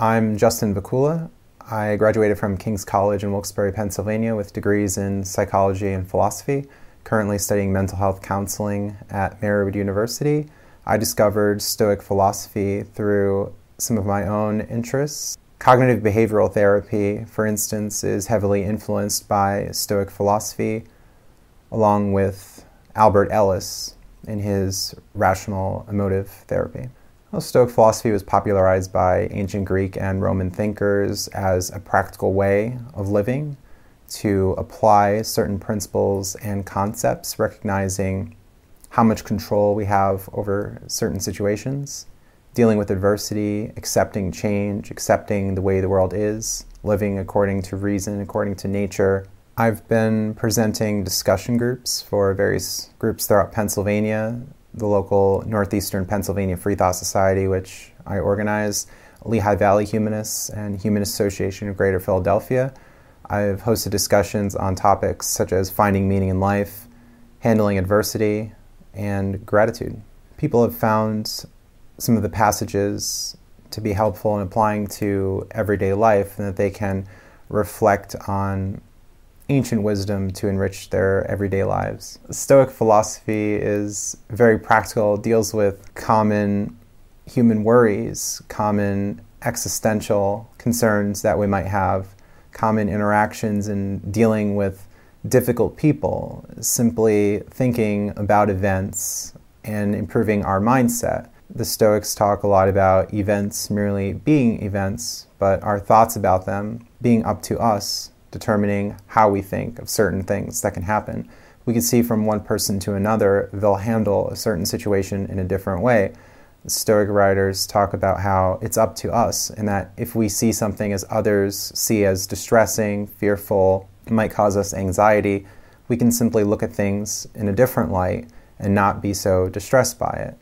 I'm Justin Vacula. I graduated from King's College in Wilkes-Barre, Pennsylvania with degrees in psychology and philosophy. Currently studying mental health counseling at Marywood University. I discovered Stoic philosophy through some of my own interests. Cognitive behavioral therapy, for instance, is heavily influenced by Stoic philosophy, along with Albert Ellis in his rational emotive therapy. Well, Stoic philosophy was popularized by ancient Greek and Roman thinkers as a practical way of living to apply certain principles and concepts, recognizing how much control we have over certain situations, dealing with adversity, accepting change, accepting the way the world is, living according to reason, according to nature. I've been presenting discussion groups for various groups throughout Pennsylvania the local Northeastern Pennsylvania Free Thought Society, which I organize, Lehigh Valley Humanists, and Humanist Association of Greater Philadelphia. I've hosted discussions on topics such as finding meaning in life, handling adversity, and gratitude. People have found some of the passages to be helpful in applying to everyday life and that they can reflect on ancient wisdom to enrich their everyday lives. Stoic philosophy is very practical, deals with common human worries, common existential concerns that we might have, common interactions in dealing with difficult people, simply thinking about events and improving our mindset. The Stoics talk a lot about events merely being events, but our thoughts about them being up to us determining how we think of certain things that can happen. We can see from one person to another, they'll handle a certain situation in a different way. The Stoic writers talk about how it's up to us, and that if we see something as others see as distressing, fearful, might cause us anxiety, we can simply look at things in a different light and not be so distressed by it,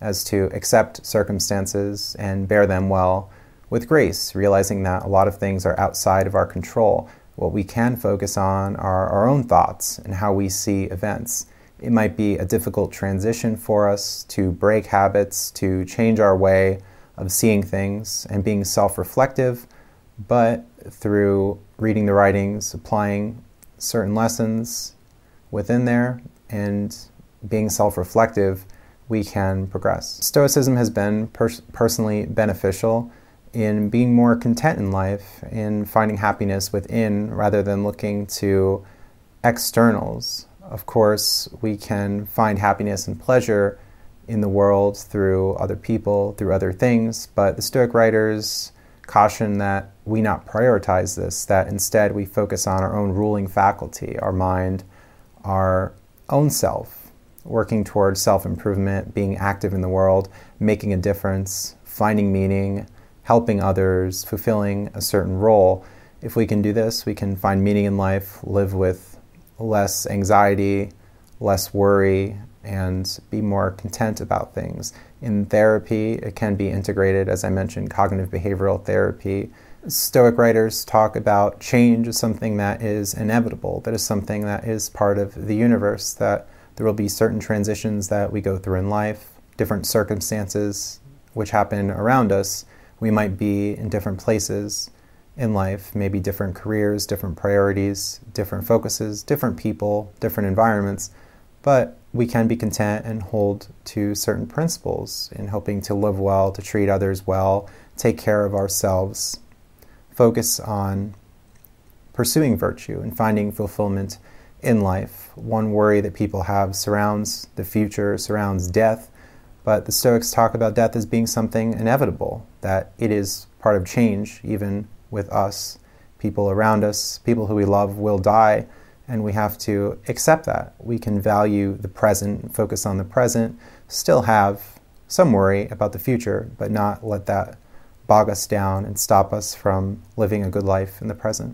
as to accept circumstances and bear them well with grace, realizing that a lot of things are outside of our control what we can focus on are our own thoughts and how we see events. It might be a difficult transition for us to break habits, to change our way of seeing things and being self reflective, but through reading the writings, applying certain lessons within there, and being self reflective, we can progress. Stoicism has been pers- personally beneficial in being more content in life, in finding happiness within rather than looking to externals. Of course, we can find happiness and pleasure in the world through other people, through other things, but the Stoic writers caution that we not prioritize this, that instead we focus on our own ruling faculty, our mind, our own self, working towards self improvement, being active in the world, making a difference, finding meaning helping others, fulfilling a certain role. If we can do this, we can find meaning in life, live with less anxiety, less worry, and be more content about things. In therapy, it can be integrated, as I mentioned, cognitive behavioral therapy. Stoic writers talk about change as something that is inevitable, that is something that is part of the universe, that there will be certain transitions that we go through in life, different circumstances which happen around us, we might be in different places in life, maybe different careers, different priorities, different focuses, different people, different environments, but we can be content and hold to certain principles in hoping to live well, to treat others well, take care of ourselves, focus on pursuing virtue and finding fulfillment in life. One worry that people have surrounds the future, surrounds death, but the Stoics talk about death as being something inevitable, that it is part of change, even with us. People around us, people who we love, will die, and we have to accept that. We can value the present, focus on the present, still have some worry about the future, but not let that bog us down and stop us from living a good life in the present.